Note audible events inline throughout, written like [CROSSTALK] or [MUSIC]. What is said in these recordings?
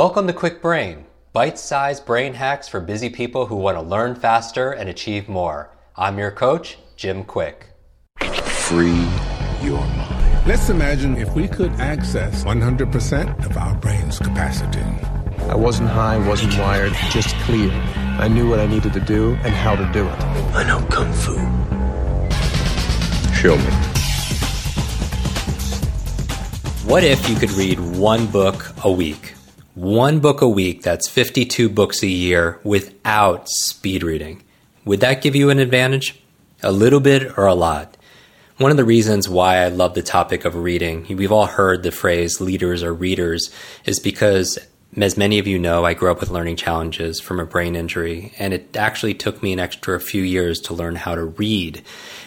Welcome to Kwik Brain, bite sized brain hacks for busy people who want to learn faster and achieve more. I'm your coach, Jim Kwik. Free your mind. Let's imagine if we could access 100% of our brain's capacity. I wasn't high, wasn't wired, just clear. I knew what I needed to do and how to do it. I know Kung Fu. Show me. What if you could read one book a week? One book a week, that's 52 books a year without speed reading. Would that give you an advantage? A little bit or a lot? One of the reasons why I love the topic of reading, we've all heard the phrase leaders or readers, is because as many of you know, I grew up with learning challenges from a brain injury, and it actually took me an extra few years to learn how to read.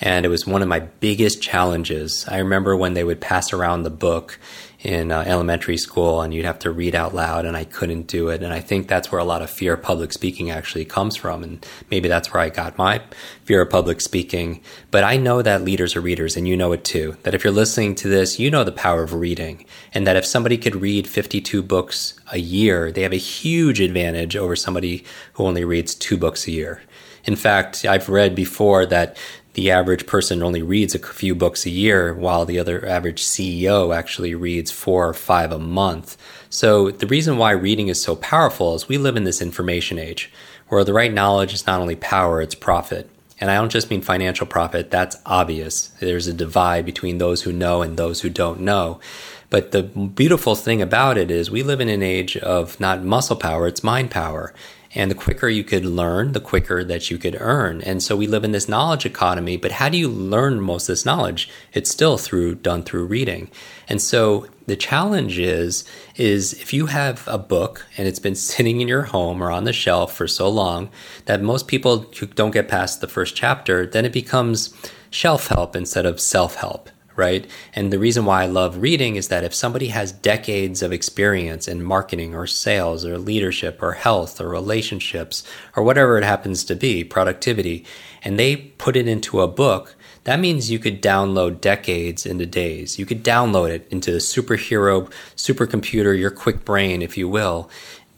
And it was one of my biggest challenges. I remember when they would pass around the book in uh, elementary school and you'd have to read out loud and I couldn't do it. And I think that's where a lot of fear of public speaking actually comes from. And maybe that's where I got my fear of public speaking. But I know that leaders are readers and you know it too. That if you're listening to this, you know the power of reading and that if somebody could read 52 books a year, they have a huge advantage over somebody who only reads two books a year. In fact, I've read before that the average person only reads a few books a year, while the other average CEO actually reads four or five a month. So, the reason why reading is so powerful is we live in this information age where the right knowledge is not only power, it's profit. And I don't just mean financial profit, that's obvious. There's a divide between those who know and those who don't know. But the beautiful thing about it is we live in an age of not muscle power, it's mind power. And the quicker you could learn, the quicker that you could earn. And so we live in this knowledge economy, but how do you learn most of this knowledge? It's still through done through reading. And so the challenge is is if you have a book and it's been [LAUGHS] sitting in your home or on the shelf for so long that most people don't get past the first chapter, then it becomes shelf help instead of self-help right? And the reason why I love reading is that if somebody has decades of experience in marketing or sales or leadership or health or relationships or whatever it happens to be, productivity, and they put it into a book, that means you could download decades into days. You could download it into the superhero, supercomputer, your quick brain, if you will,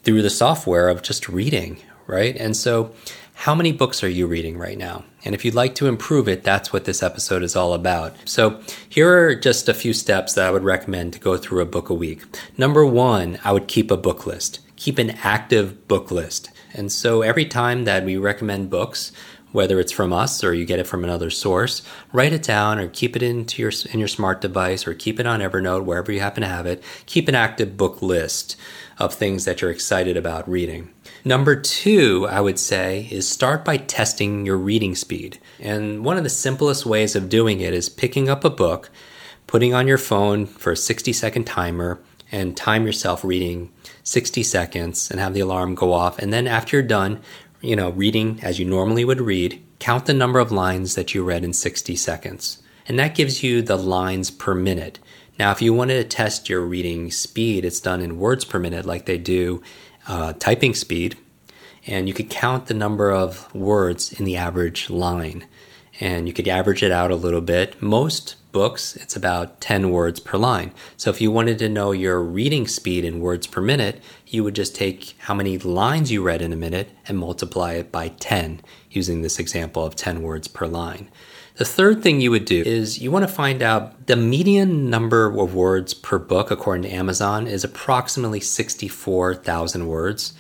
through the software of just reading, right? And so how many books are you reading right now? And if you'd like to improve it, that's what this episode is all about. So, here are just a few steps that I would recommend to go through a book a week. Number one, I would keep a book list. Keep an active book list. And so, every time that we recommend books, whether it's from us or you get it from another source, write it down or keep it into your in your smart device or keep it on Evernote wherever you happen to have it. Keep an active book list of things that you're excited about reading. Number two, I would say, is start by testing your reading speed. And one of the simplest ways of doing it is picking up a book, putting on your phone for a 60 second timer, and time yourself reading 60 seconds and have the alarm go off. And then after you're done, you know, reading as you normally would read, count the number of lines that you read in 60 seconds. And that gives you the lines per minute. Now, if you wanted to test your reading speed, it's done in words per minute like they do uh, typing speed, and you could count the number of words in the average line. And you could average it out a little bit. Most books, it's about 10 words per line. So if you wanted to know your reading speed in words per minute, you would just take how many lines you read in a minute and multiply it by 10, using this example of 10 words per line. The third thing you would do is you want to find out the median number of words per book, according to Amazon, is approximately 64,000 words.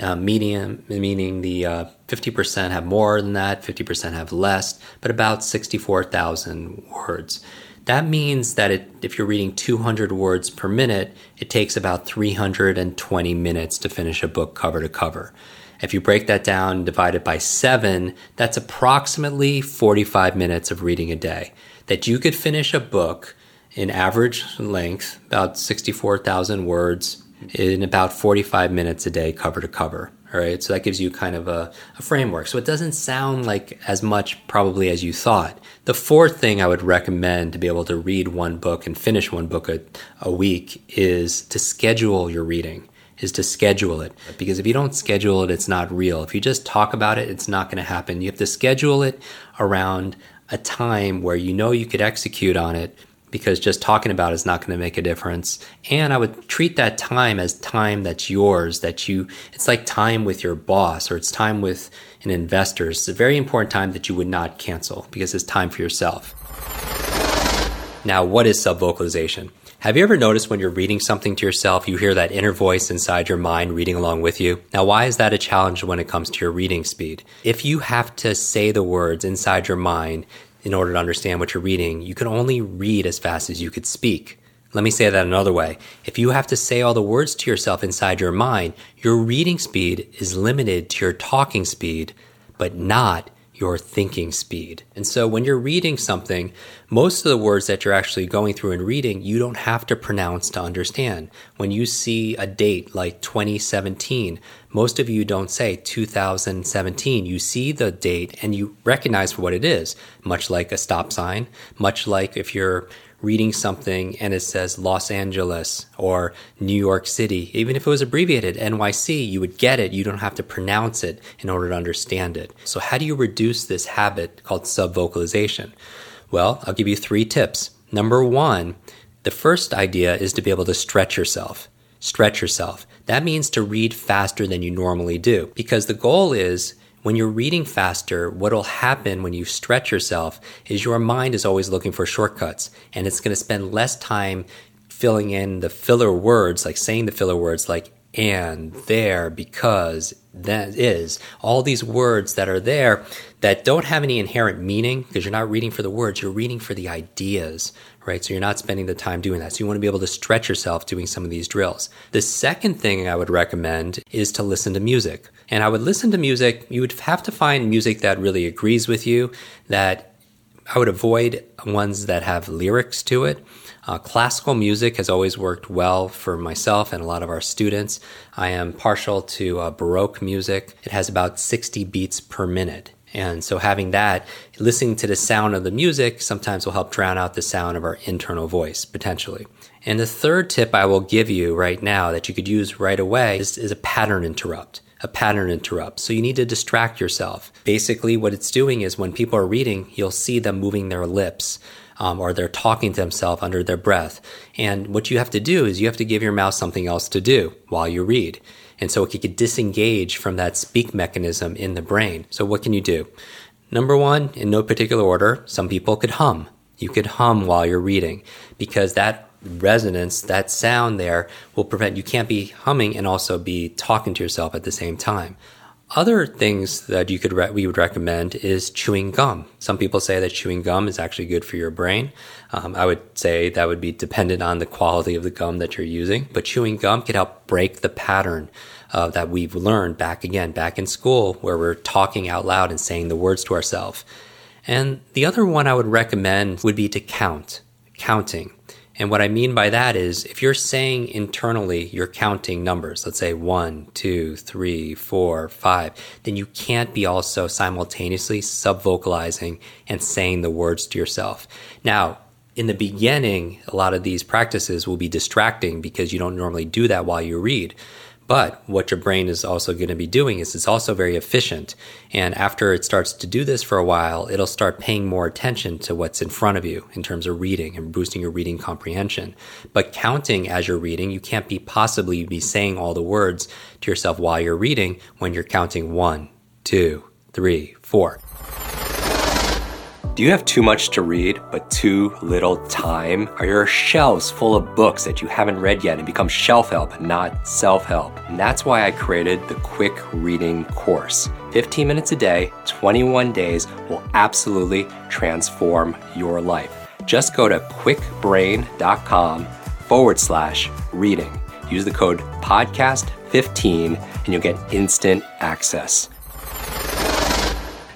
Uh, median, meaning the uh, 50% have more than that, 50% have less, but about 64,000 words. That means that it, if you're reading 200 words per minute, it takes about 320 minutes to finish a book cover to cover. If you break that down and divide it by seven, that's approximately 45 minutes of reading a day. That you could finish a book in average length, about 64,000 words, in about 45 minutes a day, cover to cover. All right, so that gives you kind of a, a, framework. So it doesn't sound like as much probably as you thought. The fourth thing I would recommend to be able to read one book and finish one book a, a week is to schedule your reading is to schedule it. Because if you don't schedule it, it's not real. If you just talk about it, it's not going to happen. You have to schedule it around a time where you know you could execute on it because just talking about it is not going to make a difference. And I would treat that time as time that's yours, that you, it's like time with your boss or it's time with an investor. It's a very important time that you would not cancel because it's time for yourself. Now, what is subvocalization? Have you ever noticed when you're reading something to yourself, you hear that inner voice inside your mind reading along with you? Now, why is that a challenge when it comes to your reading speed? If you have to say the words inside your mind in order to understand what you're reading, you can only read as fast as you could speak. Let me say that another way. If you have to say all the words to yourself inside your mind, your reading speed is limited to your talking speed, but not your thinking speed. And so when you're reading something, most of the words that you're actually going through and reading, you don't have to pronounce to understand. When you see a date like 2017, most of you don't say 2017. You see the date and you recognize for what it is, much like a stop sign, much like if you're reading something and it says Los Angeles or New York City, even if it was abbreviated NYC, you would get it. You don't have to pronounce it in order to understand it. So, how do you reduce this habit called subvocalization? Well, I'll give you three tips. Number one, the first idea is to be able to stretch yourself. Stretch yourself. That means to read faster than you normally do. Because the goal is when you're reading faster, what'll happen when you stretch yourself is your mind is always looking for shortcuts. And it's going to spend less time filling in the filler words, like saying the filler words like and, there, because, that is. All these words that are there that don't have any inherent meaning because you're not reading for the words, you're reading for the ideas, right? So you're not spending the time doing that. So you want to be able to stretch yourself doing some of these drills. The second thing I would recommend is to listen to music. And I would listen to music, you would have to find music that really agrees with you, that I would avoid ones that have lyrics to it. Uh, classical music has always worked well for myself and a lot of our students. I am partial to uh, Baroque music. It has about 60 beats per minute. And so having that, listening to the sound of the music sometimes will help drown out the sound of our internal voice, potentially. And the third tip I will give you right now that you could use right away is, is a pattern interrupt. A pattern interrupt. So you need to distract yourself. Basically, what it's doing is when people are reading, you'll see them moving their lips. Um, or they're talking to themselves under their breath. And what you have to do is you have to give your mouth something else to do while you read. And so it could disengage from that speak mechanism in the brain. So what can you do? Number one, in no particular order, some people could hum. You could hum while you're reading because that resonance, that sound there will prevent you can't be humming and also be talking to yourself at the same time. Other things that you could re- we would recommend is chewing gum. Some people say that chewing gum is actually good for your brain. Um, I would say that would be dependent on the quality of the gum that you're using, but chewing gum can help break the pattern uh, that we've learned back again, back in school, where we're talking out loud and saying the words to ourselves. And the other one I would recommend would be to count, counting. And what I mean by that is if you're saying internally you're counting numbers, let's say one, two, three, four, five, then you can't be also simultaneously subvocalizing and saying the words to yourself. Now, in the beginning, a lot of these practices will be distracting because you don't normally do that while you read. But what your brain is also going to be doing is it's also very efficient. And after it starts to do this for a while, it'll start paying more attention to what's in front of you in terms of reading and boosting your reading comprehension. But counting as you're reading, you can't be possibly be saying all the words to yourself while you're reading when you're counting one, two, three, four. Do you have too much to read, but too little time? Are your shelves full of books that you haven't read yet and become shelf help, not self help? And that's why I created the Kwik Reading course. 15 minutes a day, 21 days will absolutely transform your life. Just go to kwikbrain.com forward slash reading. Use the code podcast15 and you'll get instant access.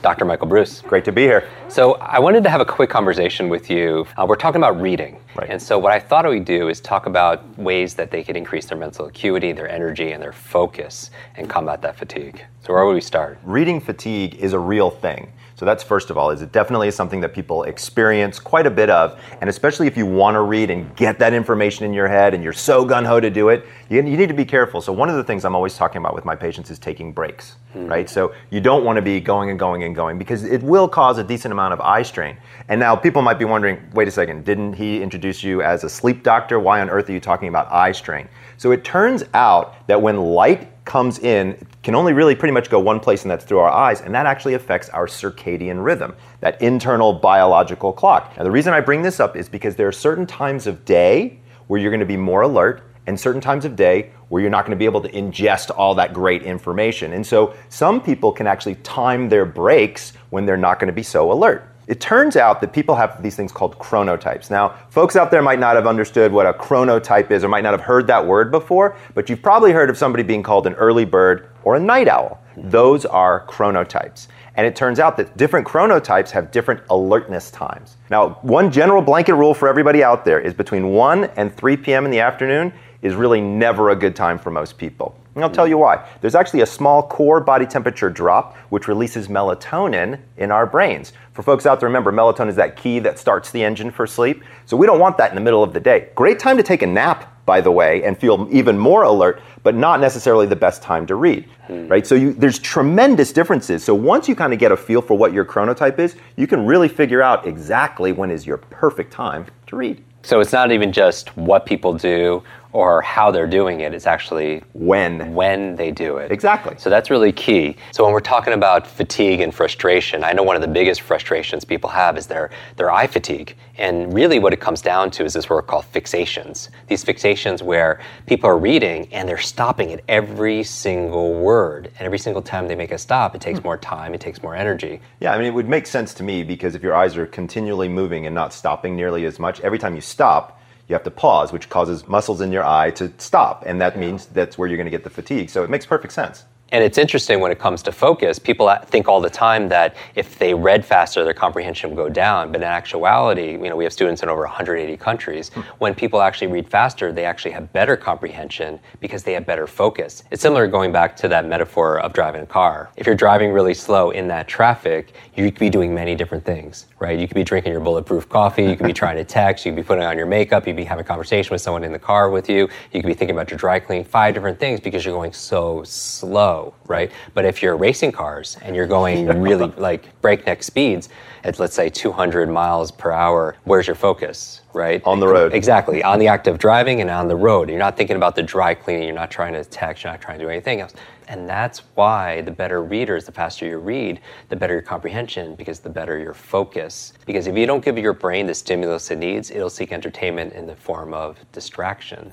Dr. Michael Breus. Great to be here. So, I wanted to have a quick conversation with you. Uh, we're talking about reading. Right. And so, what I thought we'd do is talk about ways that they could increase their mental acuity, their energy, and their focus and combat that fatigue. So, where would we start? Reading fatigue is a real thing. So that's first of all, is it definitely is something that people experience quite a bit of, and especially if you want to read and get that information in your head and you're so gun ho to do it, you, you, need to be careful. So one of the things I'm always talking about with my patients is taking breaks, mm. right? So you don't want to be going and going and going because it will cause a decent amount of eye strain. And now people might be wondering, wait a second, didn't he introduce you as a sleep doctor? Why on earth are you talking about eye strain? So it turns out that when light comes in can only really pretty much go one place, and that's through our eyes, and that actually affects our circadian rhythm, that internal biological clock. Now, the reason I bring this up is because there are certain times of day where you're going to be more alert, and certain times of day where you're not going to be able to ingest all that great information. And so, some people can actually time their breaks when they're not going to be so alert. It turns out that people have these things called chronotypes. Now, folks out there might not have understood what a chronotype is or might not have heard that word before, but you've probably heard of somebody being called an early bird or a night owl. Those are chronotypes. And it turns out that different chronotypes have different alertness times. Now, one general blanket rule for everybody out there is between 1 and 3 p.m. in the afternoon is really never a good time for most people. And I'll tell you why. There's actually a small core body temperature drop which releases melatonin in our brains. For folks out there, remember, melatonin is that key that starts the engine for sleep. So we don't want that in the middle of the day. Great time to take a nap, by the way, and feel even more alert, but not necessarily the best time to read, hmm. right? So you, there's tremendous differences. So once you kind of get a feel for what your chronotype is, you can really figure out exactly when is your perfect time to read. So it's not even just what people do or how they're doing it. It's actually when when they do it. Exactly. So that's really key. So when we're talking about fatigue and frustration, I know one of the biggest frustrations people have is their their eye fatigue. And really what it comes down to is this word called fixations. These fixations where people are reading and they're stopping at every single word. And every single time they make a stop, it takes hmm. more time, it takes more energy. Yeah, I mean it would make sense to me because if your eyes are continually moving and not stopping nearly as much, every time you stop, you have to pause, which causes muscles in your eye to stop. And that means that's where you're going to get the fatigue. So it makes perfect sense. And it's interesting when it comes to focus. People think all the time that if they read faster, their comprehension will go down. But in actuality, you know, we have students in over 180 countries. Hmm. When people actually read faster, they actually have better comprehension because they have better focus. It's similar going back to that metaphor of driving a car. If you're driving really slow in that traffic, you could be doing many different things, right? You could be drinking your bulletproof coffee. You could be trying to text. You could be putting on your makeup. You'd be having a conversation with someone in the car with you. You could be thinking about your dry cleaning. Five different things because you're going so slow right? But if you're racing cars and you're going [LAUGHS] really like breakneck speeds at let's say 200 miles per hour, where's your focus, right? On the road. Exactly, on the act of driving and on the road. You're not thinking about the dry cleaning. You're not trying to text. You're not trying to do anything else. And that's why the better readers, the faster you read, the better your comprehension, because the better your focus. Because if you don't give your brain the stimulus it needs, it'll seek entertainment in the form of distraction.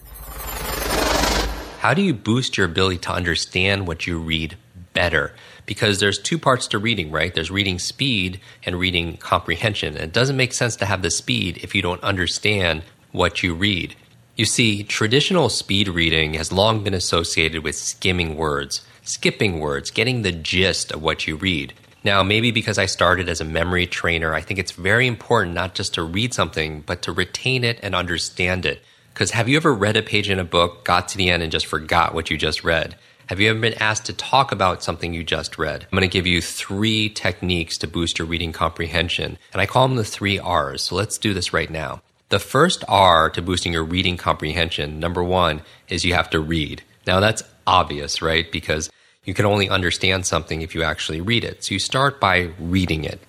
How do you boost your ability to understand what you read better? Because there's two parts to reading, right? There's reading speed and reading comprehension. And it doesn't make sense to have the speed if you don't understand what you read. You see, traditional speed reading has long been associated with skimming words, skipping words, getting the gist of what you read. Now, maybe because I started as a memory trainer, I think it's very important not just to read something, but to retain it and understand it. Because have you ever read a page in a book, got to the end, and just forgot what you just read? Have you ever been asked to talk about something you just read? I'm going to give you three techniques to boost your reading comprehension, and I call them the three R's. So let's do this right now. The first R to boosting your reading comprehension, number one, is you have to read. Now that's obvious, right? Because you can only understand something if you actually read it. So you start by reading it.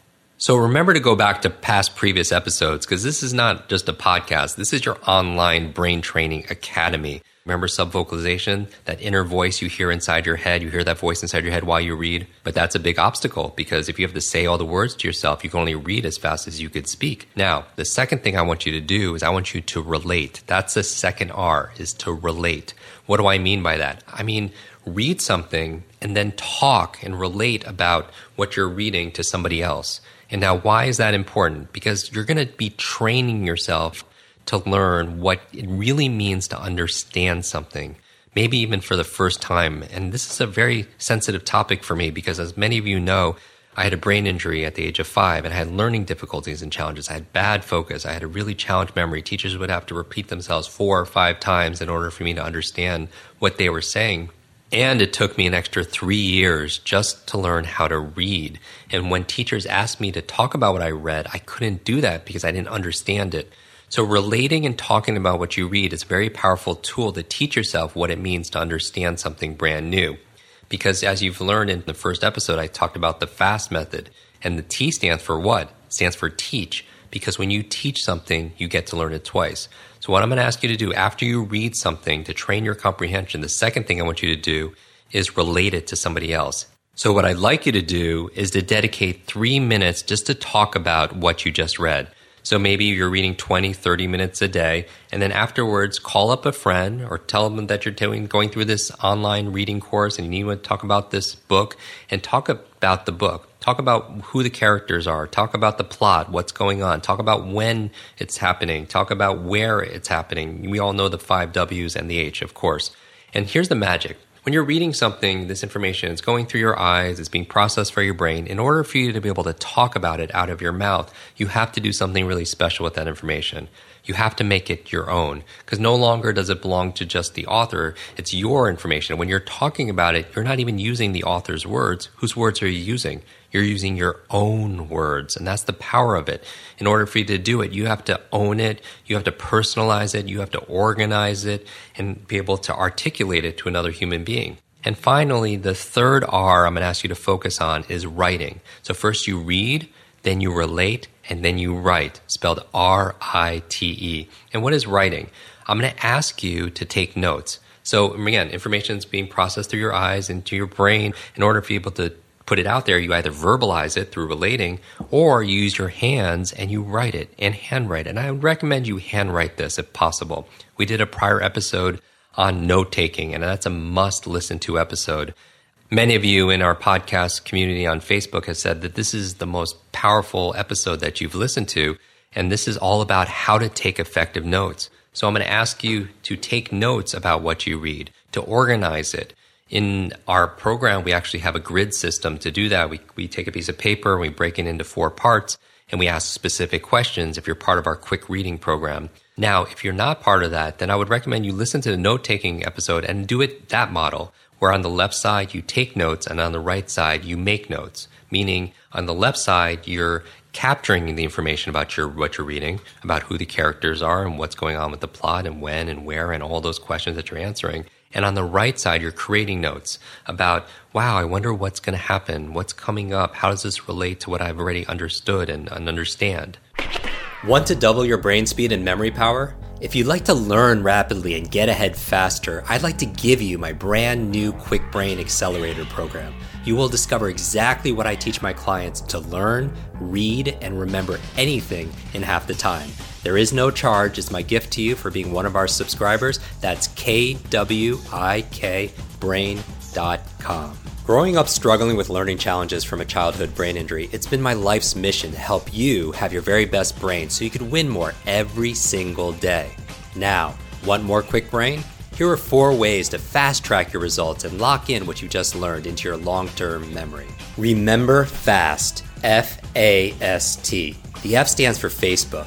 So remember to go back to past previous episodes because this is not just a podcast. This is your online brain training academy. Remember subvocalization, that inner voice you hear inside your head. You hear that voice inside your head while you read. But that's a big obstacle because if you have to say all the words to yourself, you can only read as fast as you could speak. Now, the second thing I want you to do is I want you to relate. That's the second R is to relate. What do I mean by that? I mean, read something and then talk and relate about what you're reading to somebody else. And now, why is that important? Because you're going to be training yourself to learn what it really means to understand something, maybe even for the first time. And this is a very sensitive topic for me because, as many of you know, I had a brain injury at the age of five and I had learning difficulties and challenges. I had bad focus. I had a really challenged memory. Teachers would have to repeat themselves four or five times in order for me to understand what they were saying. And it took me an extra three years just to learn how to read. And when teachers asked me to talk about what I read, I couldn't do that because I didn't understand it. So relating and talking about what you read is a very powerful tool to teach yourself what it means to understand something brand new. Because as you've learned in the first episode, I talked about the FAST method. And the T stands for what? It stands for teach. Because when you teach something, you get to learn it twice. So what I'm going to ask you to do after you read something to train your comprehension, the second thing I want you to do is relate it to somebody else. So what I'd like you to do is to dedicate three minutes just to talk about what you just read. So maybe you're reading 20, 30 minutes a day, and then afterwards call up a friend or tell them that you're doing, going through this online reading course and you need to talk about this book and talk about the book. Talk about who the characters are. Talk about the plot, what's going on. Talk about when it's happening. Talk about where it's happening. We all know the five W's and the H, of course. And here's the magic when you're reading something, this information is going through your eyes, it's being processed for your brain. In order for you to be able to talk about it out of your mouth, you have to do something really special with that information. You have to make it your own because no longer does it belong to just the author. It's your information. When you're talking about it, you're not even using the author's words. Whose words are you using? You're using your own words. And that's the power of it. In order for you to do it, you have to own it. You have to personalize it. You have to organize it and be able to articulate it to another human being. And finally, the third R I'm going to ask you to focus on is writing. So first you read, then you relate, and then you write, spelled R I T E. And what is writing? I'm going to ask you to take notes. So again, information is being processed through your eyes into your brain in order for you to put it out there, you either verbalize it through relating or you use your hands and you write it and handwrite it. And I would recommend you handwrite this if possible. We did a prior episode on note taking, and that's a must listen to episode. Many of you in our podcast community on Facebook have said that this is the most powerful episode that you've listened to. And this is all about how to take effective notes. So I'm going to ask you to take notes about what you read, to organize it, in our program, we actually have a grid system to do that. We, we take a piece of paper, and we break it into four parts, and we ask specific questions if you're part of our Kwik Reading program. Now, if you're not part of that, then I would recommend you listen to the note taking episode and do it that model, where on the left side you take notes and on the right side you make notes. Meaning, on the left side, you're capturing the information about your what you're reading, about who the characters are and what's going on with the plot and when and where and all those questions that you're answering. And on the right side, you're creating notes about, wow, I wonder what's going to happen, what's coming up, how does this relate to what I've already understood and, and understand. Want to double your brain speed and memory power? If you'd like to learn rapidly and get ahead faster, I'd like to give you my brand new Kwik Brain Accelerator program. You will discover exactly what I teach my clients to learn, read, and remember anything in half the time. There is no charge. It's my gift to you for being one of our subscribers. That's kwikbrain.com. Growing up struggling with learning challenges from a childhood brain injury, it's been my life's mission to help you have your very best brain so you can win more every single day. Now, want more quick brain? Here are four ways to fast track your results and lock in what you just learned into your long term memory. Remember FAST, F A S T. The F stands for Facebook.